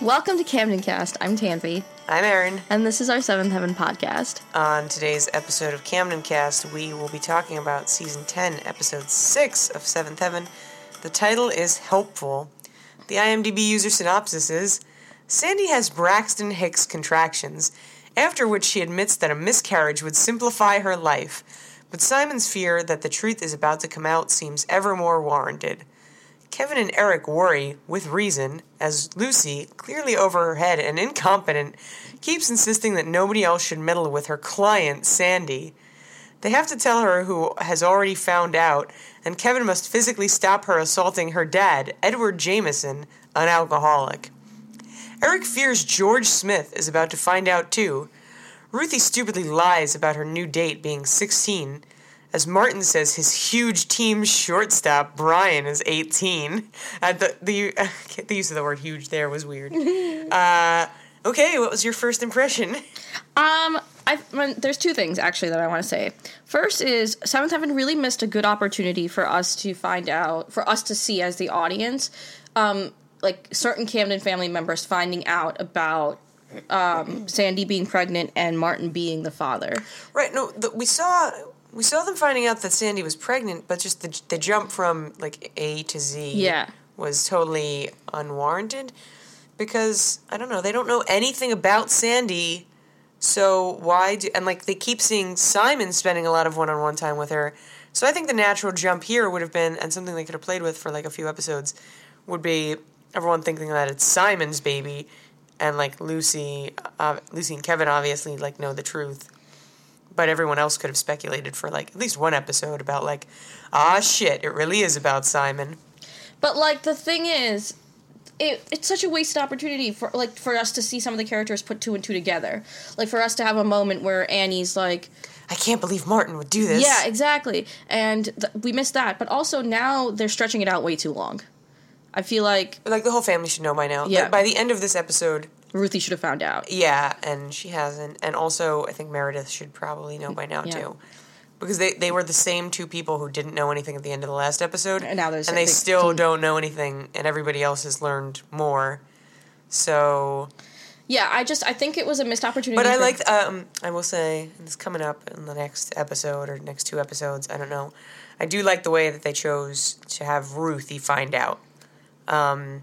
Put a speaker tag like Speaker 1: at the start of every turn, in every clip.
Speaker 1: Welcome to Camden Cast. I'm Tanvi,
Speaker 2: I'm Aaron.
Speaker 1: and this is our Seventh Heaven podcast.
Speaker 2: On today's episode of Camden Cast, we will be talking about season 10, episode 6 of Seventh Heaven. The title is Helpful. The IMDb user synopsis is Sandy has Braxton Hicks contractions, after which she admits that a miscarriage would simplify her life. But Simon's fear that the truth is about to come out seems ever more warranted. Kevin and Eric worry, with reason, as Lucy, clearly over her head and incompetent, keeps insisting that nobody else should meddle with her client, Sandy. They have to tell her who has already found out, and Kevin must physically stop her assaulting her dad, Edward Jameson, an alcoholic. Eric fears George Smith is about to find out too. Ruthie stupidly lies about her new date being 16, as Martin says his huge team shortstop Brian is 18. Uh, the the the use of the word "huge" there was weird. Uh, okay, what was your first impression?
Speaker 1: Um, I, there's two things actually that I want to say. First is Seventh Heaven really missed a good opportunity for us to find out, for us to see as the audience, um, like certain Camden family members finding out about um, Sandy being pregnant and Martin being the father.
Speaker 2: Right. No, the, we saw we saw them finding out that Sandy was pregnant, but just the the jump from like A to Z
Speaker 1: Yeah.
Speaker 2: was totally unwarranted because I don't know, they don't know anything about Sandy. So why do and like they keep seeing Simon spending a lot of one-on-one time with her. So I think the natural jump here would have been and something they could have played with for like a few episodes would be everyone thinking that it's Simon's baby and like Lucy uh, Lucy and Kevin obviously like know the truth but everyone else could have speculated for like at least one episode about like ah shit it really is about simon
Speaker 1: But like the thing is, it, it's such a wasted opportunity for like for us to see some of the characters put two and two together. Like for us to have a moment where Annie's like,
Speaker 2: i can't believe martin would do this
Speaker 1: yeah, exactly, and th- we missed that. But also now they're stretching it out way too long. I feel like
Speaker 2: like the whole family should know by now
Speaker 1: Yeah.
Speaker 2: by the end of this episode
Speaker 1: Ruthie should have found out.
Speaker 2: yeah and she hasn't and also i think meredith should probably know by now
Speaker 1: Yeah.
Speaker 2: too because they, they were the same two people who didn't know anything at the end of the last episode
Speaker 1: And now there's-
Speaker 2: and they
Speaker 1: they-
Speaker 2: still don't know anything and everybody else has learned more so
Speaker 1: Yeah, I just I think it was a missed opportunity.
Speaker 2: But I
Speaker 1: for-
Speaker 2: like, um, I will say, it's coming up in the next episode or next two episodes. I don't know. I do like the way that they chose to have Ruthie find out, um,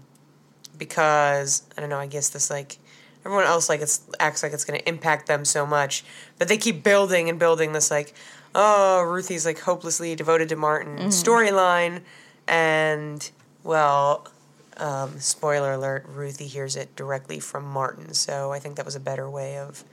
Speaker 2: because I don't know. I guess this like everyone else like it's acts like it's going to impact them so much, but they keep building and building this like, oh, Ruthie's like hopelessly devoted to Martin storyline, and well, um, spoiler alert, Ruthie hears it directly from Martin. So I think that was a better way of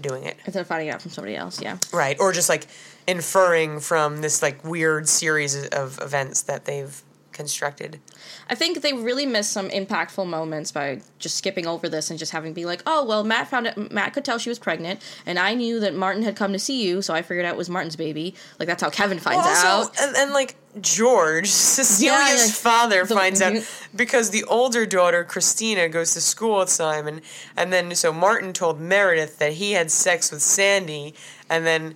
Speaker 2: doing it.
Speaker 1: instead of finding out from somebody else. Yeah.
Speaker 2: Right. Or just like inferring from this like weird series of events that they've constructed.
Speaker 1: I think they really missed some impactful moments by just skipping over this and just having be like, oh well, Matt found it. Matt could tell she was pregnant, and I knew that Martin had come to see you, so I figured out it was Martin's baby. Like that's how Kevin finds
Speaker 2: also,
Speaker 1: out.
Speaker 2: and, and like George, Cecilia's
Speaker 1: like,
Speaker 2: father
Speaker 1: the-
Speaker 2: finds out because the older daughter, Christina, goes to school with Simon. And then, so Martin told Meredith that he had sex with Sandy. And then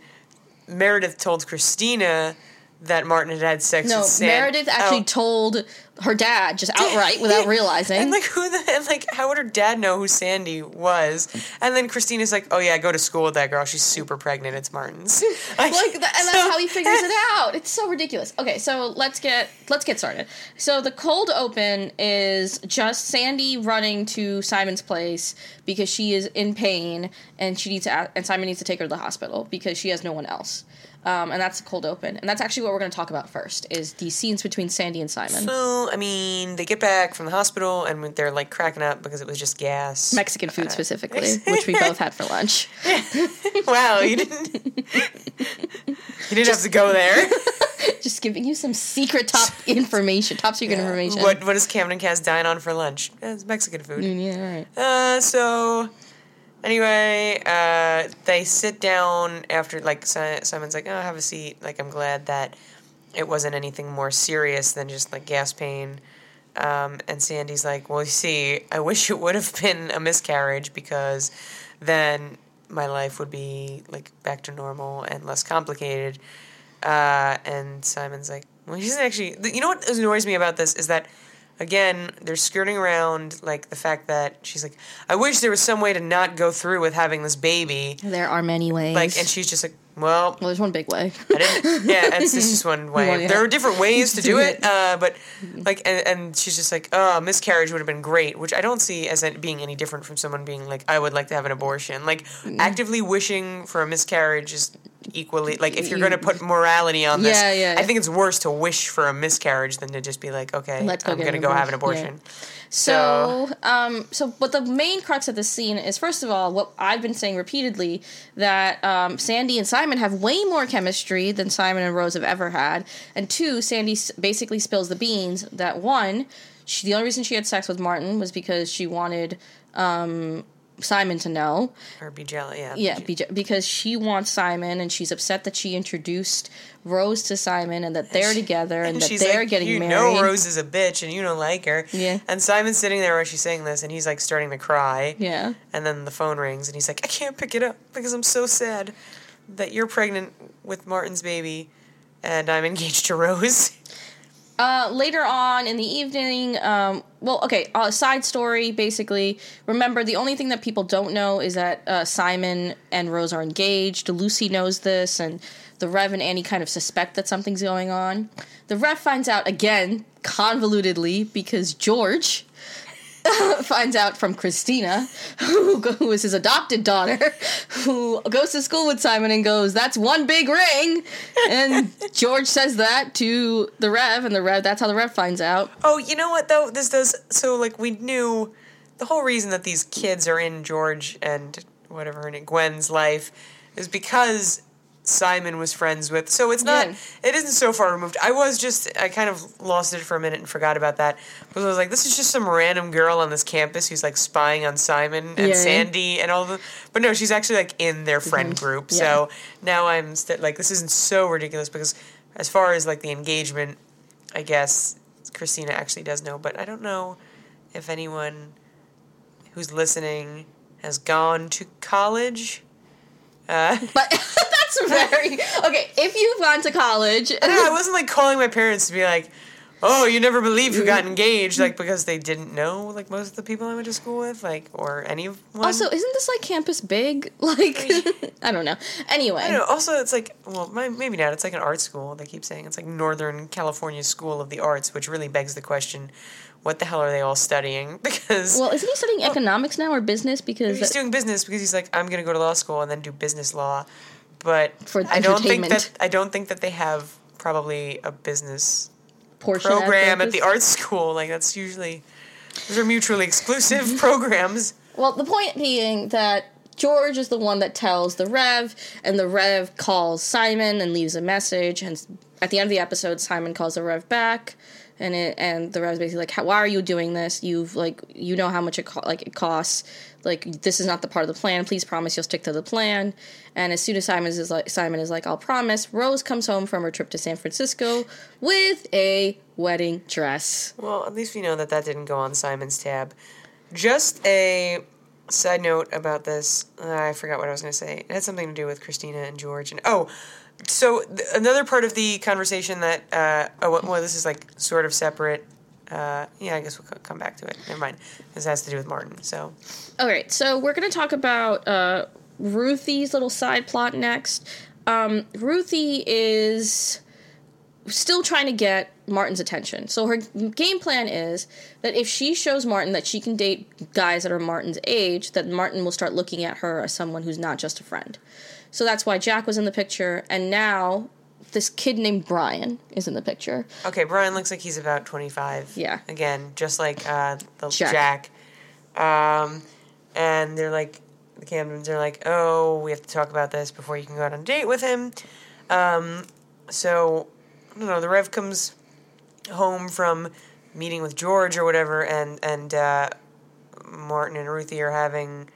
Speaker 2: Meredith told Christina that Martin had had sex
Speaker 1: No,
Speaker 2: with Sandy.
Speaker 1: Meredith actually
Speaker 2: Oh.
Speaker 1: told her dad just outright without realizing.
Speaker 2: And like who the and like how would her dad know who Sandy was? And then Christina's like, "Oh yeah, I go to school with that girl. She's super pregnant. It's Martin's."
Speaker 1: like th- and that's
Speaker 2: So-
Speaker 1: how he figures it out. It's so ridiculous. Okay, so let's get let's get started. So the cold open is just Sandy running to Simon's place because she is in pain and she needs to and Simon needs to take her to the hospital because she has no one else. Um, and that's the cold open, and that's actually what we're going to talk about first is the scenes between Sandy and Simon.
Speaker 2: So I mean, they get back from the hospital and they're like cracking up because it was just gas.
Speaker 1: Mexican food specifically, which we both had for lunch.
Speaker 2: wow, you didn't. you didn't have to go there.
Speaker 1: Just giving you some secret top information, top secret information.
Speaker 2: What what does Camden Cast dine on for lunch? It's Mexican food.
Speaker 1: Yeah, right.
Speaker 2: Uh, so anyway, uh, they sit down after like Simon's like, "Oh, have a seat." Like, I'm glad that it wasn't anything more serious than just like gas pain. Um, and Sandy's like, "Well, you see, I wish it would have been a miscarriage because then my life would be like back to normal and less complicated." Uh, and Simon's like, "Well, he doesn't actually." You know what annoys me about this is that again, they're skirting around like the fact that she's like, I wish there was some way to not go through with having this baby.
Speaker 1: There are many ways.
Speaker 2: Like, and she's just like, well,
Speaker 1: well, there's one big way.
Speaker 2: I didn't. Yeah, it's, it's just one way.
Speaker 1: Well, yeah.
Speaker 2: There are different ways to do it, uh, but like, and, and she's just like, oh, miscarriage would have been great, which I don't see as being any different from someone being like, I would like to have an abortion. Like,
Speaker 1: Mm.
Speaker 2: actively wishing for a miscarriage is equally like if you're going to put morality on this,
Speaker 1: Yeah, yeah.
Speaker 2: I think it's worse to wish for a miscarriage than to just be like, okay,
Speaker 1: Let's go
Speaker 2: I'm going to go have an
Speaker 1: abortion.
Speaker 2: abortion.
Speaker 1: So, um, so, but the main crux of this scene is, first of all, what I've been saying repeatedly that um, Sandy and Simon have way more chemistry than Simon and Rose have ever had, and two, Sandy basically spills the beans that one, she, the only reason she had sex with Martin was because she wanted um, Simon to know,
Speaker 2: Or be jealous, yeah.
Speaker 1: yeah, beja- because she wants Simon, and she's upset that she introduced Rose to Simon, and that they're together, and,
Speaker 2: And
Speaker 1: that
Speaker 2: she's
Speaker 1: they're
Speaker 2: like,
Speaker 1: getting
Speaker 2: you
Speaker 1: married.
Speaker 2: know Rose is a bitch and you don't like her.
Speaker 1: Yeah.
Speaker 2: And Simon's sitting there while she's saying this and he's like starting to cry.
Speaker 1: Yeah.
Speaker 2: And then the phone rings and he's like, I can't pick it up because I'm so sad that you're pregnant with Martin's baby and I'm engaged to Rose.
Speaker 1: Uh, later on in the evening, um, well, okay, uh, side story basically. Remember, the only thing that people don't know is that uh, Simon and Rose are engaged. Lucy knows this, and the Rev and Annie kind of suspect that something's going on. The Rev finds out again, convolutedly, because George finds out from Christina, who, who is his adopted daughter, who goes to school with Simon and goes, "That's one big ring," and George says that to the Rev, and the Rev. That's how the Rev finds out.
Speaker 2: Oh, you know what though? This does so like we knew the whole reason that these kids are in George and whatever name Gwen's life is because Simon was friends with. So it's not.
Speaker 1: Yeah.
Speaker 2: It isn't so far removed. I was just. I kind of lost it for a minute and forgot about that because I was like, this is just some random girl on this campus who's like spying on Simon and
Speaker 1: Yeah.
Speaker 2: Sandy and all the. But no, she's actually like in their friend group.
Speaker 1: Yeah.
Speaker 2: So now I'm st- like, this isn't so ridiculous because as far as like the engagement, I guess Christina actually does know, but I don't know if anyone who's listening has gone to college. Uh,
Speaker 1: But that's very okay. If you've gone to college,
Speaker 2: yeah, I wasn't like calling my parents to be like, "Oh, you never believe who got engaged," like because they didn't know like most of the people I went to school with, like or anyone.
Speaker 1: also, isn't this like campus big? Like, oh, I don't know. Anyway,
Speaker 2: I don't know. Also, it's like, well, my, maybe not. It's like an art school. They keep saying it's like Northern California School of the Arts, which really begs the question: What the hell are they all studying? Because
Speaker 1: well, isn't he studying economics now or business? Because
Speaker 2: he's doing business because he's like, I'm going to go to law school and then do business law. But
Speaker 1: For
Speaker 2: I don't think that I don't think that they have probably a business
Speaker 1: portion
Speaker 2: program at
Speaker 1: campus.
Speaker 2: the art school. Like that's usually those are mutually exclusive programs.
Speaker 1: Well, the point being that George is the one that tells the Rev, and the Rev calls Simon and leaves a message. And at the end of the episode, Simon calls the Rev back, and it and the Rev's basically like, "Why are you doing this? You've like you know how much it co- like it costs. Like this is not the part of the plan. Please promise you'll stick to the plan." And as soon as Simon is like Simon is like, "I'll promise," Rose comes home from her trip to San Francisco with a wedding dress.
Speaker 2: Well, at least we know that that didn't go on Simon's tab. Just a side note about this. uh, I forgot what I was going to say. It had something to do with Christina and George. And oh, so th- another part of the conversation that uh, oh well, well, this is like sort of separate. Uh, yeah, I guess we'll come back to it. Never mind. This has to do with Martin. So
Speaker 1: All right, so we're going to talk about uh, Ruthie's little side plot next. Um, Ruthie is still trying to get Martin's attention. So her game plan is that if she shows Martin that she can date guys that are Martin's age, that Martin will start looking at her as someone who's not just a friend. So that's why Jack was in the picture, and now this kid named Brian is in the picture.
Speaker 2: okay, Brian looks like he's about twenty five.
Speaker 1: Yeah.
Speaker 2: Again, just like uh, the
Speaker 1: Jack.
Speaker 2: Jack. Um, and they're like the Camdens are like, oh, we have to talk about this before you can go out on a date with him. Um, so I don't know. The Rev comes home from meeting with George or whatever, and and uh, Martin and Ruthie are having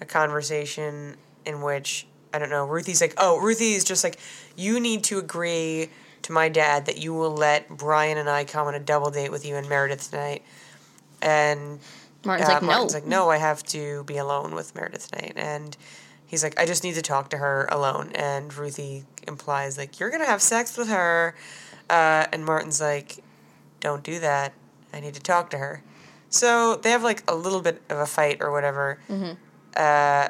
Speaker 2: a conversation in which I don't know. Ruthie's like, oh, Ruthie is just like, you need to agree to my dad that you will let Brian and I come on a double date with you and Meredith tonight. And
Speaker 1: Martin's
Speaker 2: uh,
Speaker 1: like, no.
Speaker 2: Martin's like, no, I have to be alone with Meredith tonight. And he's like, I just need to talk to her alone. And Ruthie implies, like, you're going to have sex with her. Uh, and Martin's like, don't do that. I need to talk to her. So they have like a little bit of a fight or whatever, uh,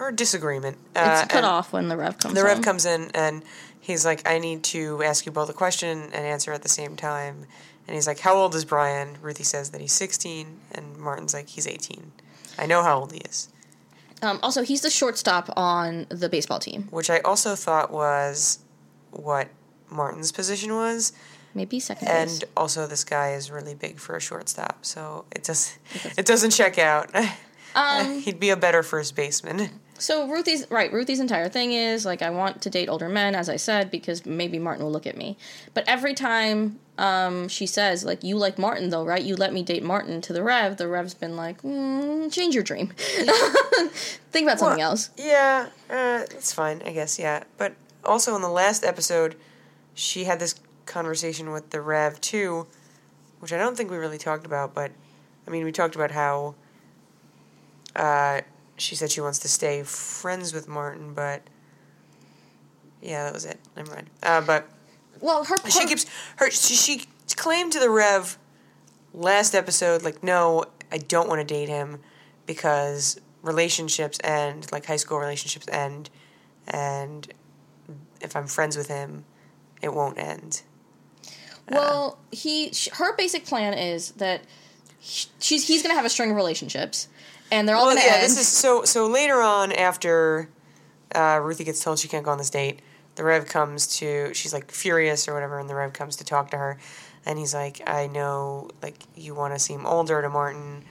Speaker 2: or disagreement. Uh.
Speaker 1: It's cut off when the Rev comes
Speaker 2: The Rev comes in and he's like, I need to ask you both a question and answer at the same time. And he's like, How old is Brian? Ruthie says that he's 16, and Martin's like, He's 18. I know how old he is.
Speaker 1: Um, also, he's the shortstop on the baseball team.
Speaker 2: Which I also thought was what Martin's position was.
Speaker 1: Maybe second base.
Speaker 2: And also, this guy is really big for a shortstop, so it does it doesn't check out.
Speaker 1: Um,
Speaker 2: He'd be a better first baseman.
Speaker 1: So Ruthie's right. Ruthie's entire thing is like I want to date older men, as I said, because maybe Martin will look at me. But every time um, she says like you like Martin though, right? You let me date Martin to the Rev. The Rev's been like, mm, change your dream. Think about something
Speaker 2: Well,
Speaker 1: else.
Speaker 2: Yeah, uh, that's fine, I guess. Yeah, but also in the last episode, she had this conversation with the Rev too, which I don't think we really talked about. But I mean, we talked about how uh, she said she wants to stay friends with Martin, but yeah, that was it. Never mind. Uh, but
Speaker 1: Well, her,
Speaker 2: she keeps her. She, she claimed to the Rev last episode, like, no, I don't want to date him because relationships end, like high school relationships end, and if I'm friends with him, it won't end.
Speaker 1: Well, he her basic plan is that she's he's gonna have a string of relationships, and they're all
Speaker 2: Well, yeah,
Speaker 1: end.
Speaker 2: this is so. So later on, after uh, Ruthie gets told she can't go on this date, the Rev comes to. She's like furious or whatever, and the Rev comes to talk to her, and he's like, "I know, like you want to seem older to Martin."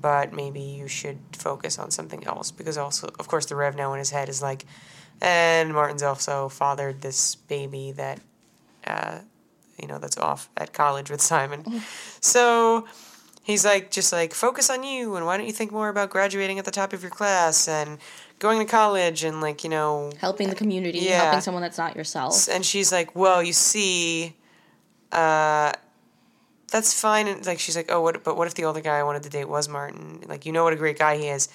Speaker 2: But maybe you should focus on something else because also, of course, the Rev now in his head is like, and Martin's also fathered this baby that, uh, you know, that's off at college with Simon. So he's like, just like, focus on you, and why don't you think more about graduating at the top of your class and going to college and, like, you know.
Speaker 1: helping the community,
Speaker 2: Yeah.
Speaker 1: helping someone that's not yourself.
Speaker 2: And she's like, well, you see, uh, that's fine. And, like, she's like, oh, what, but what if the older guy I wanted to date was Martin? Like, you know what a great guy he is.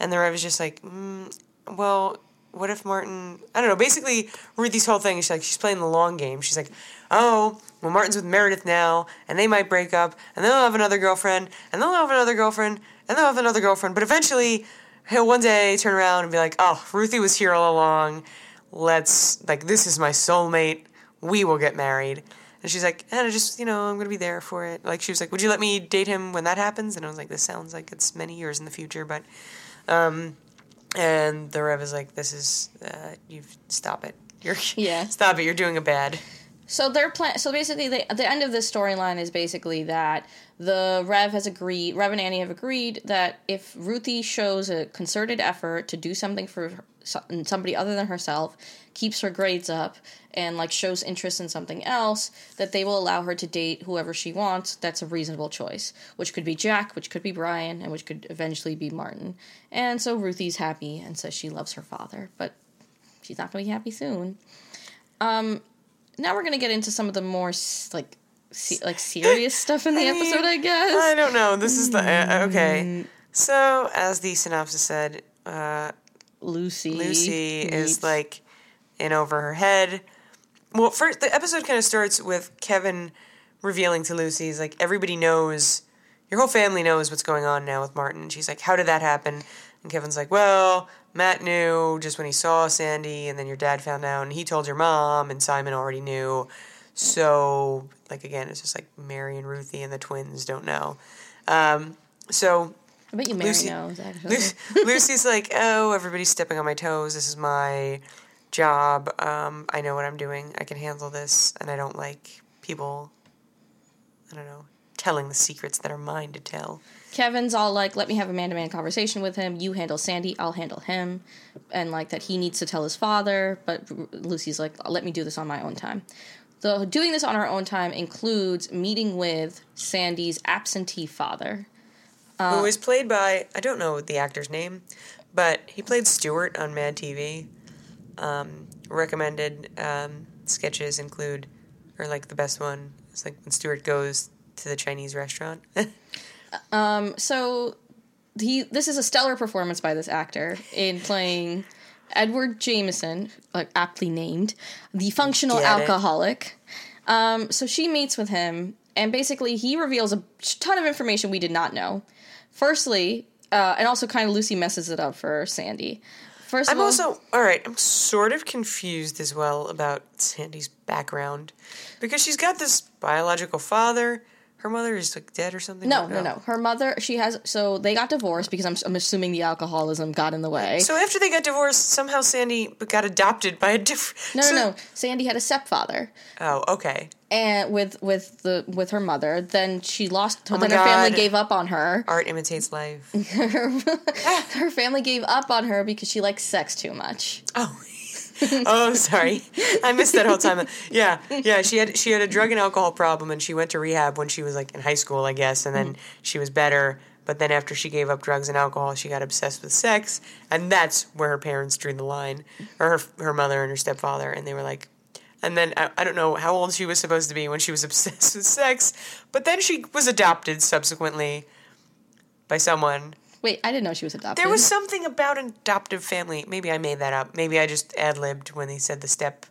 Speaker 2: And the Rev is just like, mm, well, what if Martin? I don't know. Basically, Ruthie's whole thing she's like she's playing the long game. She's like, oh, well, Martin's with Meredith now, and they might break up, and then they'll have another girlfriend, and then they'll have another girlfriend, and they'll have another girlfriend. But eventually, he'll one day turn around and be like, oh, Ruthie was here all along. Let's like this is my soulmate. We will get married. And she's like, and I just, you know, I'm gonna be there for it. Like she was like, would you let me date him when that happens? And I was like, this sounds like it's many years in the future, but um, and the Rev is like, "This is uh, you stop it. You're
Speaker 1: Yeah.
Speaker 2: stop it. You're doing a bad."
Speaker 1: So their plan. So basically, they, the end of this storyline is basically that the Rev has agreed. Rev and Annie have agreed that if Ruthie shows a concerted effort to do something for somebody other than herself, keeps her grades up, and like shows interest in something else, that they will allow her to date whoever she wants. That's a reasonable choice, which could be Jack, which could be Brian, and which could eventually be Martin. And so Ruthie's happy and says she loves her father, but she's not going to be happy soon um, now we're gonna get into some of the more like se- like serious stuff in the
Speaker 2: I mean,
Speaker 1: episode, I guess.
Speaker 2: I don't know. This is the uh, okay. So as the synopsis said, uh,
Speaker 1: Lucy.
Speaker 2: Lucy is like in over her head. Well, first the episode kind of starts with Kevin revealing to Lucy, he's like, everybody knows, your whole family knows what's going on now with Martin. And she's like, how did that happen? And Kevin's like, well, Matt knew just when he saw Sandy, and then your dad found out, and he told your mom, and Simon already knew. So, like again, it's just like Mary and Ruthie and the twins don't know. Um, so
Speaker 1: I bet you Mary
Speaker 2: Lucy-
Speaker 1: knows actually.
Speaker 2: Lu- Lucy's like, oh, everybody's stepping on my toes. This is my job. Um, I know what I'm doing. I can handle this, and I don't like people. I don't know, telling the secrets that are mine to tell.
Speaker 1: Kevin's all like, "Let me have a man-to-man conversation with him. You handle Sandy, I'll handle him," and like that he needs to tell his father. But Lucy's like, "Let me do this on my own time." The doing this on her own time includes meeting with Sandy's absentee father. Uh,
Speaker 2: Who is played by I don't know the actor's name, but he played Stuart on Mad TV. Um, recommended um, sketches include, or like the best one is like when Stuart goes to the Chinese restaurant.
Speaker 1: So he this is a stellar performance by this actor in playing Edward Jameson, like aptly named, the functional
Speaker 2: Get
Speaker 1: alcoholic. Um, so she meets with him and basically he reveals a ton of information we did not know. Firstly, uh, and also kind of Lucy messes it up for Sandy. First
Speaker 2: I'm
Speaker 1: all,
Speaker 2: also all right. I'm sort of confused as well about Sandy's background because she's got this biological father. Her mother is like dead or something.
Speaker 1: no, no, oh. no. Her mother, she has. So they got divorced because I'm, I'm assuming the alcoholism got in the way.
Speaker 2: So after they got divorced, somehow Sandy got adopted by a different.
Speaker 1: no,
Speaker 2: so-
Speaker 1: no, no. Sandy had a stepfather.
Speaker 2: Oh, okay.
Speaker 1: and with with the with her mother then she lost
Speaker 2: Oh
Speaker 1: then her family gave up on her
Speaker 2: Art imitates life.
Speaker 1: her family gave up on her because she likes sex too much
Speaker 2: Oh. oh, sorry. I missed that whole time. Yeah, yeah. She had she had a drug and alcohol problem, and she went to rehab when she was like in high school, I guess, and then mm-hmm. she was better. But then after she gave up drugs and alcohol, she got obsessed with sex, and that's where her parents drew the line, or her her mother and her stepfather, and they were like. And then I, I don't know how old she was supposed to be when she was obsessed with sex, but then she was adopted subsequently by someone
Speaker 1: wait i didn't know she was adopted
Speaker 2: there was something about an adoptive family. Maybe I made that up. Maybe I just ad libbed when they said the step.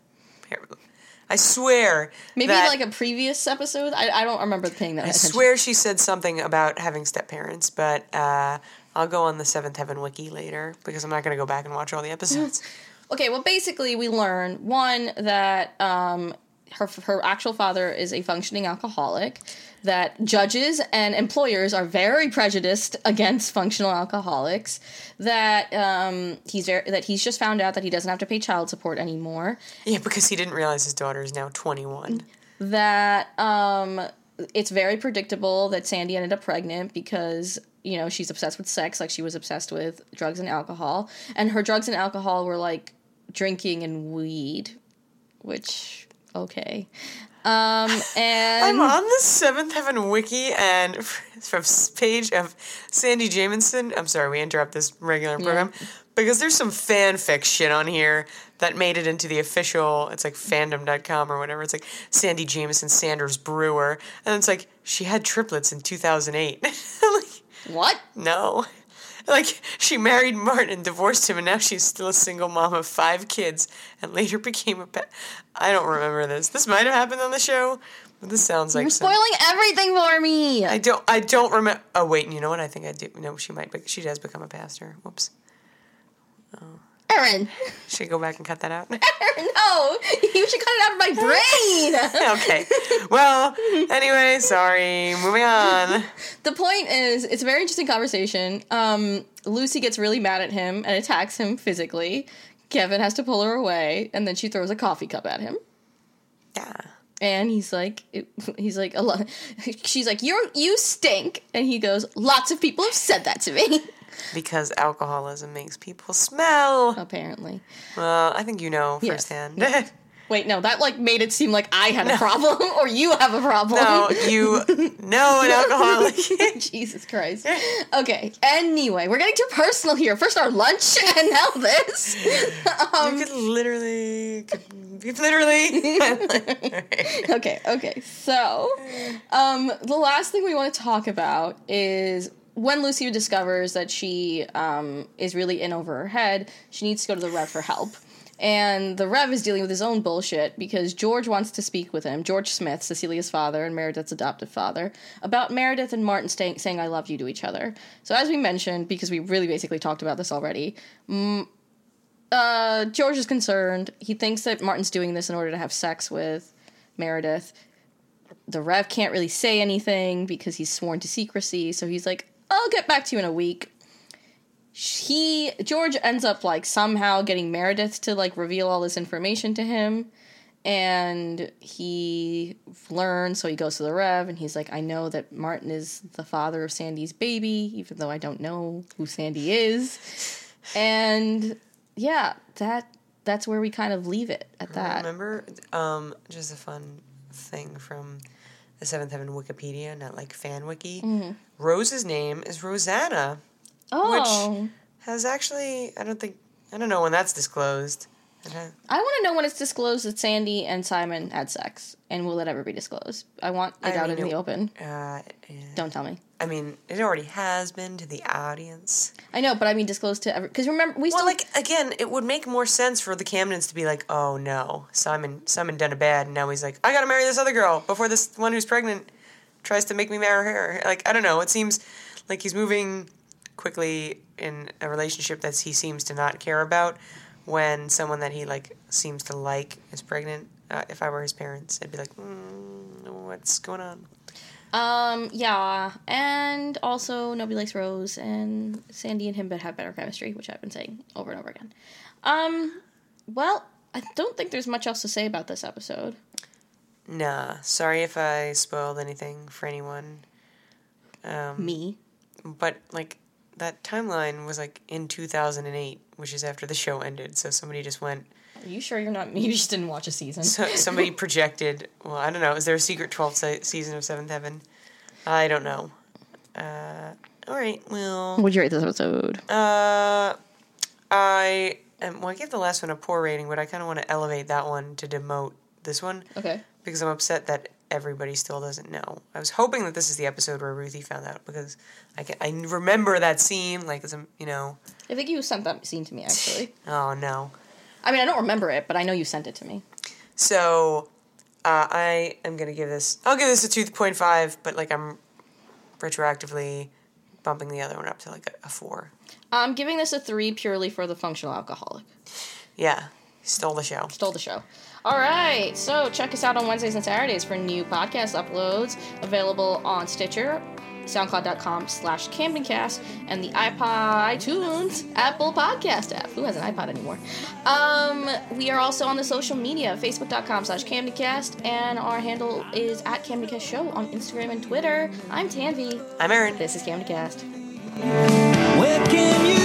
Speaker 2: I swear.
Speaker 1: maybe
Speaker 2: that-
Speaker 1: like a previous episode i, I don't remember paying that
Speaker 2: I
Speaker 1: attention
Speaker 2: swear she said something about having step parents, but uh, I'll go on the Seventh Heaven wiki later because I'm not going to go back and watch all the episodes.
Speaker 1: okay well basically we learn one that um her her actual father is a functioning alcoholic that judges and employers are very prejudiced against functional alcoholics that um, he's very, that he's just found out that he doesn't have to pay child support anymore
Speaker 2: yeah, because he didn't realize his daughter is now 21.
Speaker 1: that um, it's very predictable that Sandy ended up pregnant because you know she's obsessed with sex like she was obsessed with drugs and alcohol and her drugs and alcohol were like drinking and weed which okay um and
Speaker 2: I'm on the Seventh Heaven wiki, and from page of Sandy Jameson. I'm sorry, we interrupt this regular program because there's some fanfic shit on here that made it into the official. It's like fandom.com or whatever. It's like Sandy Jameson Sanders Brewer, and it's like she had triplets in 2008. like,
Speaker 1: what
Speaker 2: no. Like, she married Martin, divorced him, and now she's still a single mom of five kids, and later became a pet. I don't remember this. This might have happened on the show, but this sounds like
Speaker 1: you're
Speaker 2: some-
Speaker 1: spoiling everything for me
Speaker 2: I don't. I don't remember. Oh wait, and you know what? I think I do. No, she might. Be, she does become a pastor. Whoops.
Speaker 1: Oh.
Speaker 2: Aaron Should I go back and cut that out?
Speaker 1: Aaron no you should cut it out of my brain
Speaker 2: okay. Well, anyway, sorry. Moving on.
Speaker 1: the point is it's a very interesting conversation um lucy gets really mad at him and attacks him physically kevin has to pull her away and then she throws a coffee cup at him
Speaker 2: Yeah.
Speaker 1: and he's like it, he's like a lot she's like you're you stink and he goes lots of people have said that to me
Speaker 2: Because alcoholism makes people smell.
Speaker 1: apparently
Speaker 2: Well, I think you know
Speaker 1: Yes.
Speaker 2: firsthand.
Speaker 1: wait no that like made it seem like i had a problem or you have a problem
Speaker 2: no, you know an alcoholic.
Speaker 1: Jesus Christ. Okay. Anyway, we're getting too personal here. First our lunch, and now this. Um,
Speaker 2: you could literally, you could literally.
Speaker 1: okay. Okay. So, um, the last thing we want to talk about is when Lucy discovers that she um, is really in over her head. She needs to go to the Rev for help. And the Rev is dealing with his own bullshit because George wants to speak with him, George Smith, Cecilia's father and Meredith's adoptive father, about Meredith and Martin staying, saying I love you to each other. So, as we mentioned, because we really basically talked about this already, uh, George is concerned. He thinks that Martin's doing this in order to have sex with Meredith. The Rev can't really say anything because he's sworn to secrecy, so he's like, I'll get back to you in a week. He George ends up like somehow getting Meredith to like reveal all this information to him. And he learns so he goes to the rev and he's like I know that Martin is the father of Sandy's baby even though I don't know who Sandy is. And yeah that that's where we kind of leave it at that.
Speaker 2: Remember, um, just a fun thing from the Seventh Heaven Wikipedia, not like fan wiki.
Speaker 1: Mm-hmm.
Speaker 2: Rose's name is Rosanna.
Speaker 1: oh which
Speaker 2: Has actually, I don't think, I don't know when that's disclosed.
Speaker 1: I want to know when it's disclosed that Sandy and Simon had sex and will it ever be disclosed I want it
Speaker 2: I
Speaker 1: out
Speaker 2: mean,
Speaker 1: in
Speaker 2: it-
Speaker 1: the open
Speaker 2: Uh, yeah.
Speaker 1: don't tell me
Speaker 2: I mean, it already has been to the audience.
Speaker 1: I know, but I mean disclosed to every because remember we
Speaker 2: Well,
Speaker 1: still
Speaker 2: like again, it would make more sense for the Camdens to be like, "Oh no, Simon, Simon done a bad, and now he's like, I gotta marry this other girl before this one who's pregnant tries to make me marry her. Like I don't know. It seems like he's moving quickly in a relationship that he seems to not care about. When someone that he like seems to like is pregnant, uh, if I were his parents, I'd be like, mm, "What's going on?"
Speaker 1: Um, yeah, and also nobody likes Rose, and Sandy and him but have better chemistry, which I've been saying over and over again. Um, well, I don't think there's much else to say about this episode.
Speaker 2: Nah, sorry if I spoiled anything for anyone. Um,
Speaker 1: Me.
Speaker 2: but like that timeline was like in 2008, which is after the show ended. So somebody just went.
Speaker 1: Are you sure you're not? Me you just didn't watch a season.
Speaker 2: So somebody projected. Well, I don't know. Is there a secret 12th se- season of Seventh Heaven? I don't know. Uh, all right. Well.
Speaker 1: Would you rate this episode?
Speaker 2: Uh, I am, well, I gave the last one a poor rating, but I kind of want to elevate that one to demote this one
Speaker 1: Okay.
Speaker 2: because I'm upset that everybody still doesn't know. I was hoping that this is the episode where Ruthie found out because I can, I remember that scene like it's a, you know.
Speaker 1: I think you sent that scene to me actually.
Speaker 2: Oh no.
Speaker 1: I mean, I don't remember it, but I know you sent it to me.
Speaker 2: So, uh, I am gonna give this. I'll give this a two point five, but like I'm retroactively bumping the other one up to like a, a four.
Speaker 1: I'm giving this a three purely for the functional alcoholic.
Speaker 2: Yeah, stole the show.
Speaker 1: Stole the show. All right, so check us out on Wednesdays and Saturdays for new podcast uploads available on Stitcher, SoundCloud.com slash CamdenCast, and the iPod, iTunes, Apple Podcast app. Who has an iPod anymore? Um, we are also on the social media, Facebook.com slash CamdenCast, and our handle is at CamdenCast Show on Instagram and Twitter. I'm Tanvi.
Speaker 2: I'm Aaron.
Speaker 1: This is CamdenCast.
Speaker 3: Where can you